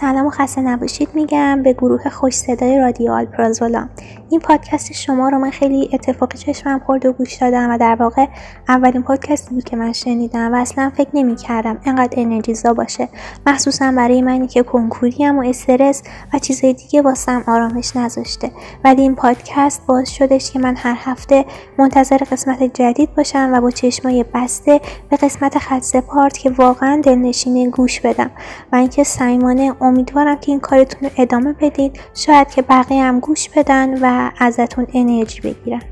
سلام و خسته نباشید میگم به گروه خوش صدای رادیو آلپرازولا. این پادکست شما رو من خیلی اتفاقی چشمم خورد و گوش دادم و در واقع اولین پادکستی بود که من شنیدم و اصلا فکر نمی کردم انقدر انرژیزا باشه. مخصوصا برای منی که کنکوریم و استرس و چیزهای دیگه واسم آرامش نذاشته. ولی این پادکست باعث شدش که من هر هفته منتظر قسمت جدید باشم و با چشمای بسته به قسمت خط سپارت که واقعا دلنشینه گوش بدم و اینکه سیمانه امیدوارم که این کارتون رو ادامه بدید شاید که بقیه هم گوش بدن و ازتون انرژی بگیرن.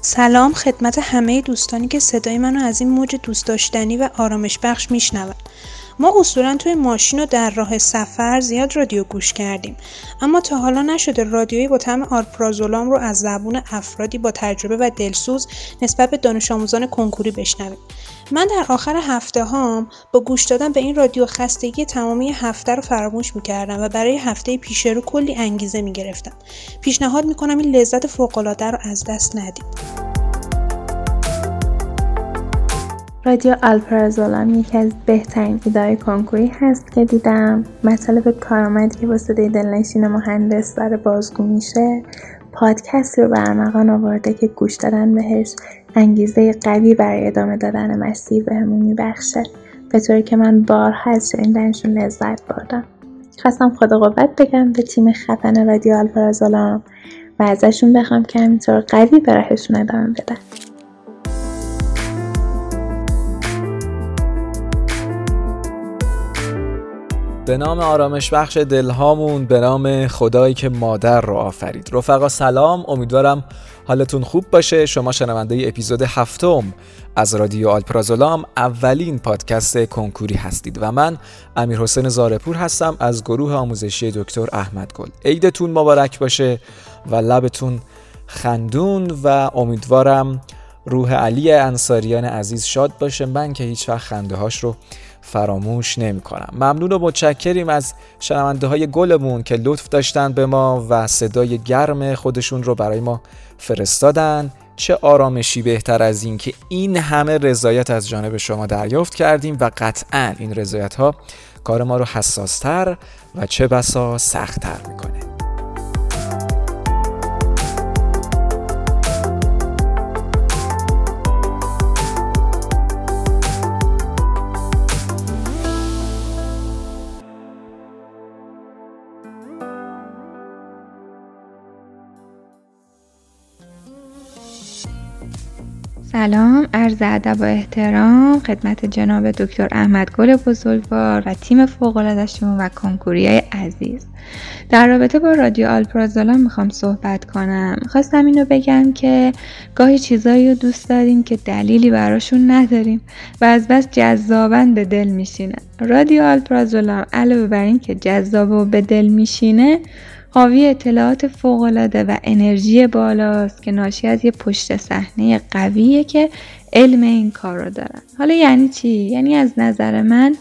سلام خدمت همه دوستانی که صدای منو از این موج دوست داشتنی و آرامش بخش میشنون. ما اصولا توی ماشین و در راه سفر زیاد رادیو گوش کردیم. اما تا حالا نشده رادیویی با طعم آرپرازولام رو از زبون افرادی با تجربه و دلسوز نسبت به دانش آموزان کنکوری بشنویم. من در آخر هفته هام با گوش دادن به این رادیو خستگی تمامی هفته رو فراموش می‌کردم و برای هفته پیش رو کلی انگیزه می‌گرفتم. پیشنهاد می‌کنم این لذت فوقالعاده رو از دست ندید. رادیو آلپرازولام یکی از بهترین ایدای کنکوری هست که دیدم. مطالب کارآمدی که با صدای دلنشین مهندس داره بازگو میشه پادکست رو برمغان آورده که گوش دادن بهش انگیزه قوی برای ادامه دادن مسیر بهمون میبخشه. به طوری که من بارها از شنیدنشون لذت بردم. خواستم خدا قوت بگم به تیم خفن رادیو آلپرازولام و ازشون بخوام که همینطور قوی به راهشون ادامه بدن. به نام آرامش بخش دلهامون به نام خدایی که مادر رو آفرید. رفقا سلام امیدوارم حالتون خوب باشه. شما شنونده اپیزود هفتم از رادیو آلپرازولام اولین پادکست کنکوری هستید و من امیر حسین زارپور هستم از گروه آموزشی دکتر احمد گل. عیدتون مبارک باشه و لبتون خندون و امیدوارم روح علی انصاریان عزیز شاد باشه. من که هیچ وقت خنده هاش رو فراموش نمی کنم ممنون و متشکریم از شنونده های گلمون که لطف داشتن به ما و صدای گرم خودشون رو برای ما فرستادن. چه آرامشی بهتر از این که این همه رضایت از جانب شما دریافت کردیم و قطعا این رضایت ها کار ما رو حساستر و چه بسا سختتر می‌کنه. سلام عرض ادب و احترام خدمت جناب دکتر احمد گل بزرگوار و تیم فوقالعادهشون و کنکوری عزیز. در رابطه با رادیو آلپرازولان می‌خوام صحبت کنم. خواستم اینو بگم که گاهی چیزایی رو دوست داریم که دلیلی براشون نداریم و از بس جذابن به دل میشینه. رادیو آلپرازولام علاوه بر این که جذاب و به دل میشینه حاوی اطلاعات فوقالعاده و انرژی بالاست که ناشی از یه پشت صحنه قویه که علم این کار رو دارن. حالا یعنی چی؟ یعنی از نظر من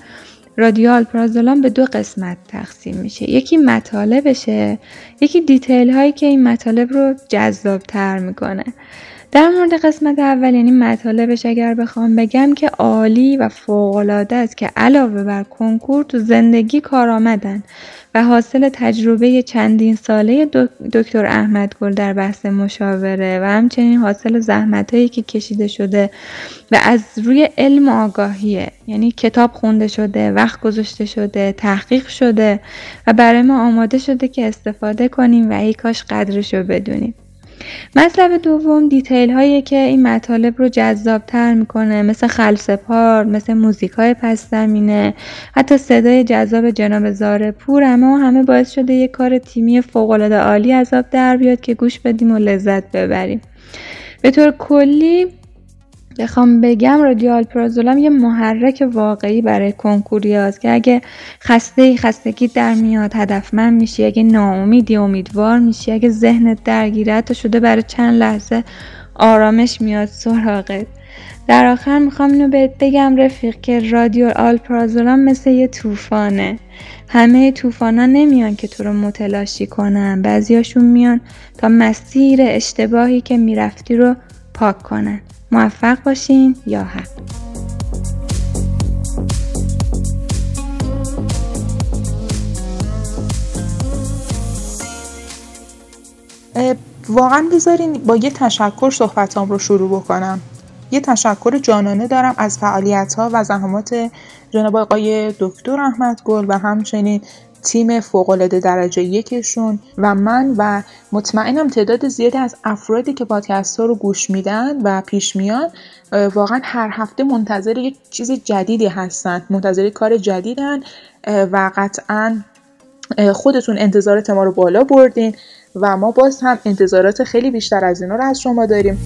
رادیو آلپرازولان به دو قسمت تقسیم میشه. یکی مطالبشه یکی دیتیل هایی که این مطالب رو جذاب تر می‌کنه. در مورد قسمت اول یعنی مطالبش اگر بخوام بگم که عالی و فوقالعاده است که علاوه بر کنکور تو زندگی کار آمدن و حاصل تجربه چندین ساله دکتر احمد گل در بحث مشاوره و همچنین حاصل زحمت هایی که کشیده شده و از روی علم آگاهیه. یعنی کتاب خونده شده وقت گذاشته شده تحقیق شده و برای ما آماده شده که استفاده کنیم و ای کاش قدرش رو بدونیم. مطلب دوم دیتیل هایی که این مطالب رو جذاب تر می‌کنه مثل خلسپار مثل موزیک های پس زمینه حتی صدای جذاب جناب زاره پور اما همه باعث شده یه کار تیمی فوق العاده عالی عذاب در بیاد که گوش بدیم و لذت ببریم. به طور کلی بخوام بگم رادیال پرازولام یه محرک واقعی برای کنکوری هست که اگه خسته خستگی در میاد هدفمند میشی اگه ناامیدی امیدوار میشی اگه ذهنت درگیره تا شده برای چند لحظه آرامش میاد سراغت. در آخر می‌خوام اینو بهت بگم رفیق که رادیو آلپرازولام مثل یه طوفانه. همه طوفانا نمیان که تو رو متلاشی کنن بعضیاشون میان تا مسیر اشتباهی که می‌رفتی رو پاک کنن. موفق باشین یا هم واقعا بذارین با یه تشکر صحبتام رو شروع بکنم. یه تشکر جانانه دارم از فعالیت ها و زحمات جناب آقای دکتر احمد گل و همچنین تیم فوقالعاده درجه یکشون و من و مطمئنم تعداد زیادی از افرادی که پادکست ها رو گوش میدن و پیش میان واقعا هر هفته منتظر یک چیز جدیدی هستن منتظر کار جدیدن و قطعا خودتون انتظارات ما رو بالا بردین و ما باز هم انتظارات خیلی بیشتر از اینا رو از شما داریم.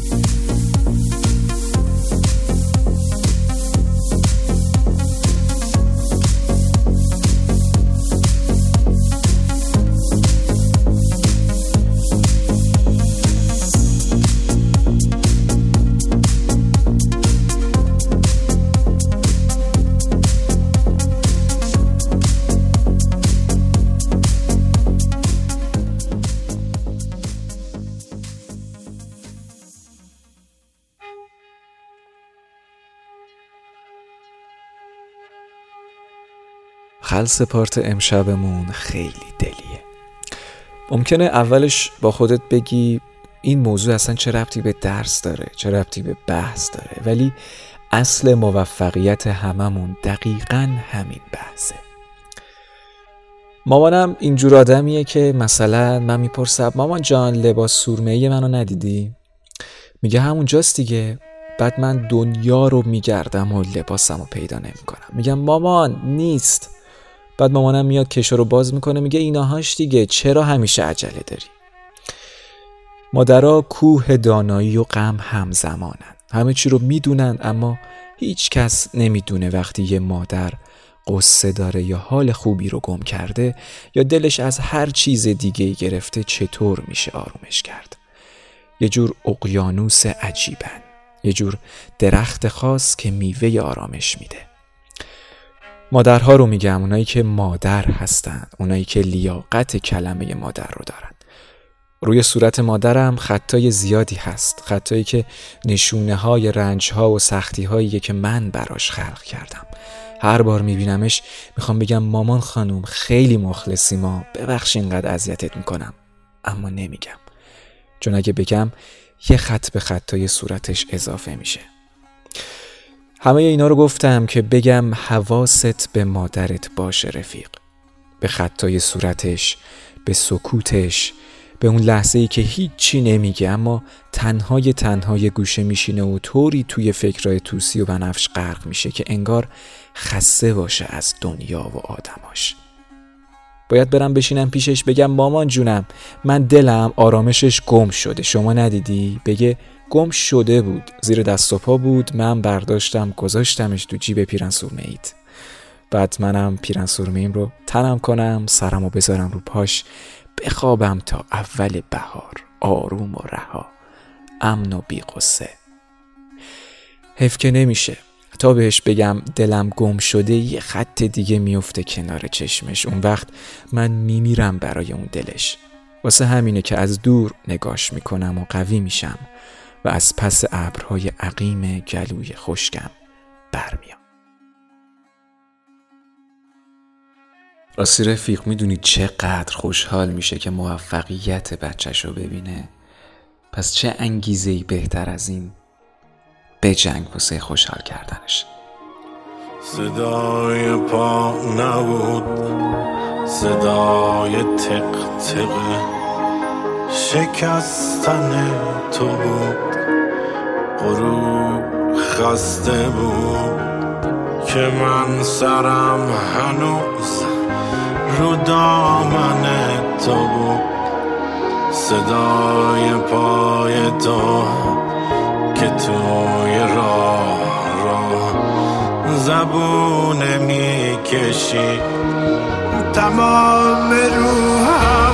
سپارت امشبمون خیلی دلیه. ممکنه اولش با خودت بگی این موضوع اصلا چه ربطی به درس داره چه ربطی به بحث داره ولی اصل موفقیت هممون دقیقا همین بحثه. مامانم اینجور آدمیه که مثلا من می‌پرسم مامان جان لباس سورمه منو ندیدی؟ میگه همونجاست دیگه. بعد من دنیا رو میگردم و لباسم رو پیدا نمی‌کنم. میگم مامان نیست. بعد مامانم میاد کشو رو باز می‌کنه میگه ایناهاش دیگه چرا همیشه عجله داری؟ مادرها کوه دانایی و غم همزمانن همه چی رو می‌دونن اما هیچ کس نمی‌دونه وقتی یه مادر قصه داره یا حال خوبی رو گم کرده یا دلش از هر چیز دیگه گرفته چطور میشه آرومش کرد. یه جور اقیانوس عجیبن یه جور درخت خاص که میوه آرامش میده. مادرها رو میگم اونایی که مادر هستن اونایی که لیاقت کلمه مادر رو دارن. روی صورت مادرم خطای زیادی هست خطایی که نشونه های رنج ها و سختی هایی که من براش خلق کردم. هر بار میبینمش می‌خوام بگم مامان خانوم خیلی مخلصی ما ببخش اینقدر اذیتت می‌کنم. اما نمیگم. چون اگه بگم یه خط به خطای صورتش اضافه میشه. همه اینا رو گفتم که بگم حواست به مادرت باشه رفیق. به خطای صورتش به سکوتش به اون لحظه ای که هیچی نمیگه اما تنهای تنهای گوشه میشینه و طوری توی فکرای توسی و بنفش غرق میشه که انگار خسته باشه از دنیا و آدماش. باید برم بشینم پیشش بگم مامان جونم من دلم آرامشش گم شده. شما ندیدی؟ بگه گم شده بود. زیر دست و پا بود. من برداشتم گذاشتمش تو جیب پیرن سرمه بعد منم پیرن سرمه رو تنم کنم سرم و بذارم رو پاش بخوابم تا اول بهار. آروم و رها. امن و بی حیف که نمیشه. تا بهش بگم دلم گم شده یه خط دیگه میفته کنار چشمش. اون وقت من میمیرم برای اون دلش. واسه همینه که از دور نگاش می‌کنم و قوی میشم. و از پس ابرهای عقیم گلوی خشکم برمیام راستی رفیق می‌دونی چقدر خوشحال میشه که موفقیت بچهش رو ببینه؟ پس چه انگیزه ای بهتر از این به جنگ واسه خوشحال کردنش؟ صدای پا نبود صدای تق تق شکستن تو بود. غروب خسته بود که من سرم هنوز رو دامن تو بود. صدای پای تو که توی راه راه زبون می‌کشی. تمام روحمو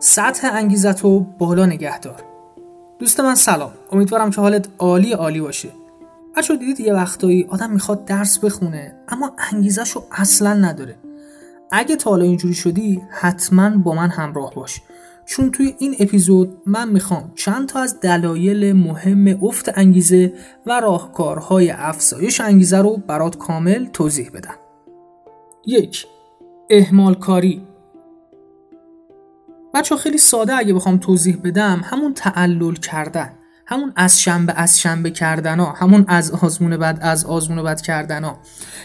سطح انگیزت رو بالا نگه دار. دوست من سلام. امیدوارم که حالت عالی عالی باشه. بچه دیدید یه وقتایی آدم می‌خواد درس بخونه اما انگیزش رو اصلا نداره. اگه تا حالا اینجوری شدی حتما با من همراه باش. چون توی این اپیزود من می‌خوام چند تا از دلایل مهم افت انگیزه و راهکارهای افزایش انگیزه رو برات کامل توضیح بدم. یک اهمال کاری بچه خیلی ساده اگه بخوام توضیح بدم همون تعلل کردن همون از شنبه از شنبه کردن ها همون از آزمون بعد از آزمون بعد کردن ها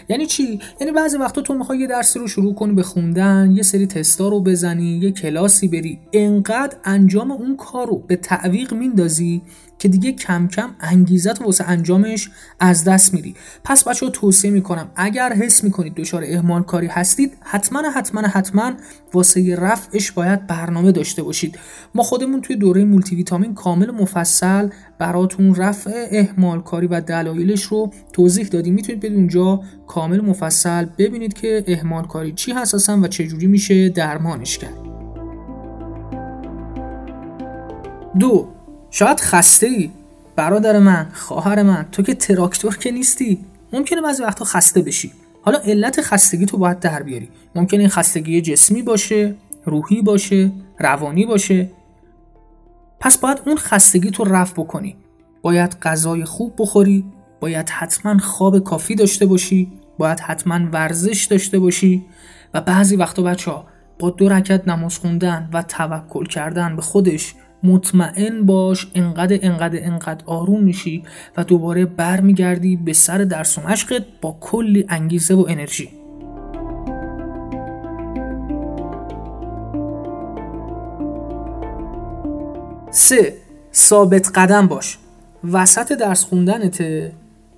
یعنی چی؟ یعنی بعضی وقتا تو می‌خوای یه درسی رو شروع کنی به خوندن یه سری تستا رو بزنی یه کلاسی بری. انقدر انجام اون کار رو به تعویق میندازی که دیگه کم کم انگیزت واسه انجامش از دست میری پس بچه توصیه می‌کنم اگر حس می‌کنید دچار اهمال کاری هستید حتما حتما حتما واسه رفعش باید برنامه داشته باشید. ما خودمون توی دوره مولتی ویتامین کامل مفصل براتون رفع اهمال کاری و دلایلش رو توضیح دادیم. می‌تونید برید اونجا کامل مفصل ببینید که اهمال کاری چی هست و چجوری میشه درمانش کرد. دو شاید خسته ای برادر من خواهر من تو که تراکتور که نیستی. ممکنه بعضی وقتا خسته بشی. حالا علت خستگی تو باید در بیاری. ممکنه این خستگی جسمی باشه روحی باشه روانی باشه. پس باید اون خستگی تو رفع بکنی. باید غذای خوب بخوری باید حتما خواب کافی داشته باشی باید حتما ورزش داشته باشی و بعضی وقتا بچه ها با دو رکت نماز خوندن و توکل کردن به خودش مطمئن باش انقدر انقدر انقدر آروم میشی و دوباره برمیگردی به سر درس و مشقت با کلی انگیزه و انرژی. سه ثابت قدم باش. وسط درس خوندنته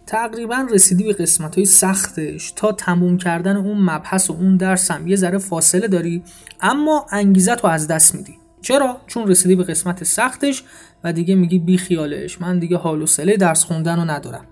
تقریبا رسیدی به قسمت های سختش تا تموم کردن اون مبحث و اون درس هم. یه ذره فاصله داری اما انگیزت رو از دست میدی. چرا؟ چون رسیدی به قسمت سختش و دیگه میگی بی خیالش. من دیگه حال و سله درس خوندن رو ندارم.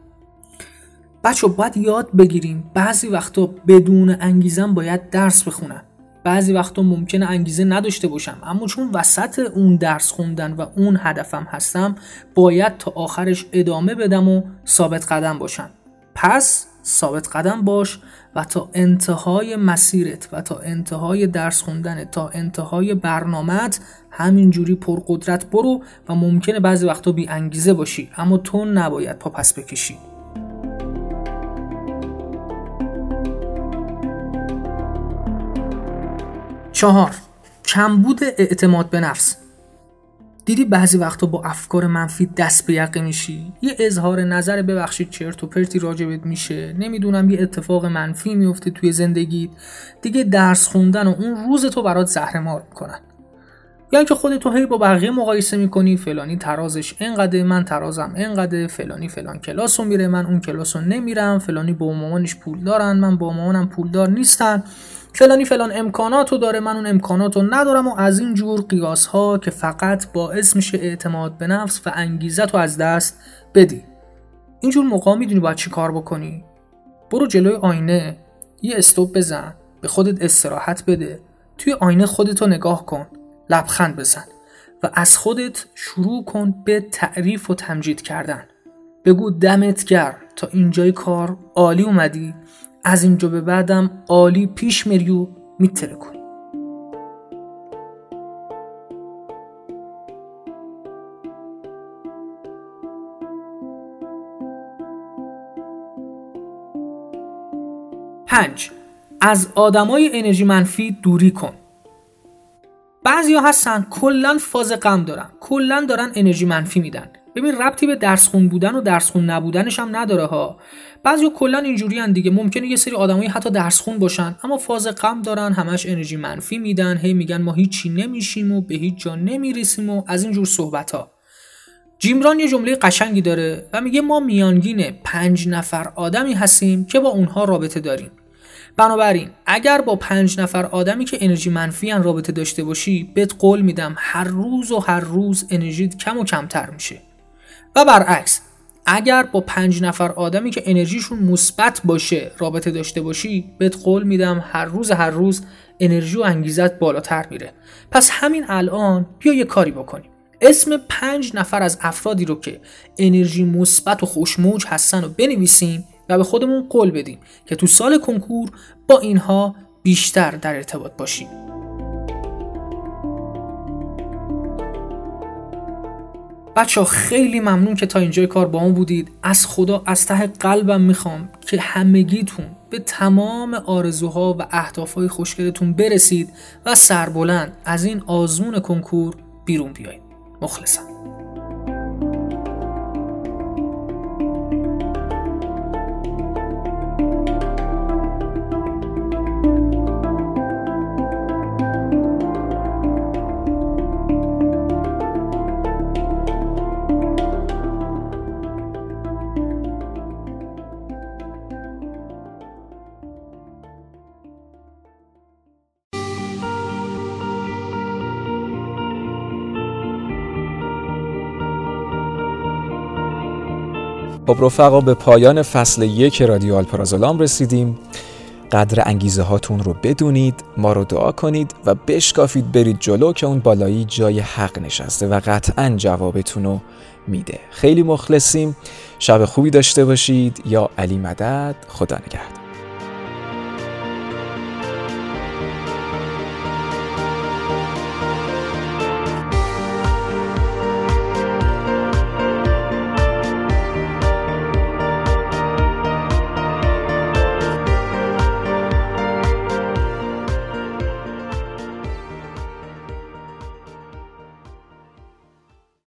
بچه باید یاد بگیریم بعضی وقتا بدون انگیزم باید درس بخونم بعضی وقتا ممکنه انگیزه نداشته باشم. اما چون وسط اون درس خوندن و اون هدفم هستم باید تا آخرش ادامه بدم و ثابت قدم باشم. پس ثابت قدم باش و تا انتهای مسیرت و تا انتهای درس خوندن تا انتهای برنامت همینجوری پرقدرت برو و ممکنه بعضی وقتا بی انگیزه باشی اما تو نباید پا پس بکشی. چهار کمبود اعتماد به نفس. دیدی بعضی وقتا با افکار منفی دست به یقه میشی؟ یه اظهار نظر ببخشید چرت و پرتی راجبت میشه. نمی‌دونم یه اتفاق منفی میفته توی زندگیت. دیگه درس خوندن و اون روز تو برات زهره مار می‌کنن. یا اینکه خودتو هی با بقیه مقایسه می‌کنی فلانی ترازش انقدر من ترازم انقدر فلانی فلان کلاسو میره من اون کلاسو نمیرم فلانی با مامانش پول دارن من با مامانم پولدار نیستن. فلانی فلان امکاناتو داره من اون امکاناتو ندارم و از این جور قیاس ها که فقط باعث میشه اعتماد به نفس و انگیزت رو از دست بدی. اینجور موقع می‌دونی باید چی کار بکنی؟ برو جلوی آینه یه استوب بزن به خودت استراحت بده توی آینه خودتو نگاه کن لبخند بزن و از خودت شروع کن به تعریف و تمجید کردن. بگو دمت گر تا اینجای کار عالی اومدی از اینجا به بعدم عالی پیش میری و میتره کنی. پنج از آدمای انرژی منفی دوری کن. بعضیا هستن کلا فاز غم دارن کلا دارن انرژی منفی میدن. ببین ربطی به درس خون بودن و درس خون نبودنش هم نداره ها. بعضی کلا اینجوری دیگه ممکنه یه سری آدمایی حتی درس خون باشن اما فاز غم دارن همش انرژی منفی میدن هی میگن ما هیچی نمیشیم و به هیچ جا نمی‌رسیم و از اینجور صحبت ها جیمران یه جمله قشنگی داره و میگه ما میانگین پنج نفر آدمی هستیم که با اونها رابطه داریم. بنابراین اگر با پنج نفر آدمی که انرژی منفی ان رابطه داشته باشی بهت قول میدم هر روز و هر روز انرژیت کم و کمتر میشه. و برعکس اگر با پنج نفر آدمی که انرژیشون مثبت باشه رابطه داشته باشی بهت قول میدم هر روز هر روز انرژی و انگیزت بالاتر میره. پس همین الان بیا یه کاری بکنیم. اسم پنج نفر از افرادی رو که انرژی مثبت و خوشموج هستن رو بنویسیم و به خودمون قول بدیم که تو سال کنکور با اینها بیشتر در ارتباط باشیم. بچه خیلی ممنون که تا اینجای کار با اون بودید. از خدا از ته قلبم می‌خوام که همگیتون به تمام آرزوها و اهدافهای خوشگلتون برسید و سربلند از این آزمون کنکور بیرون بیایید. مخلصم. خب رفقا به پایان فصل یک رادیو آلپرازولام رسیدیم. قدر انگیزه هاتون رو بدونید ما رو دعا کنید و بشکافید برید جلو که اون بالایی جای حق نشسته و قطعا جوابتون رو میده. خیلی مخلصیم. شب خوبی داشته باشید. یا علی مدد خدا نگهدار.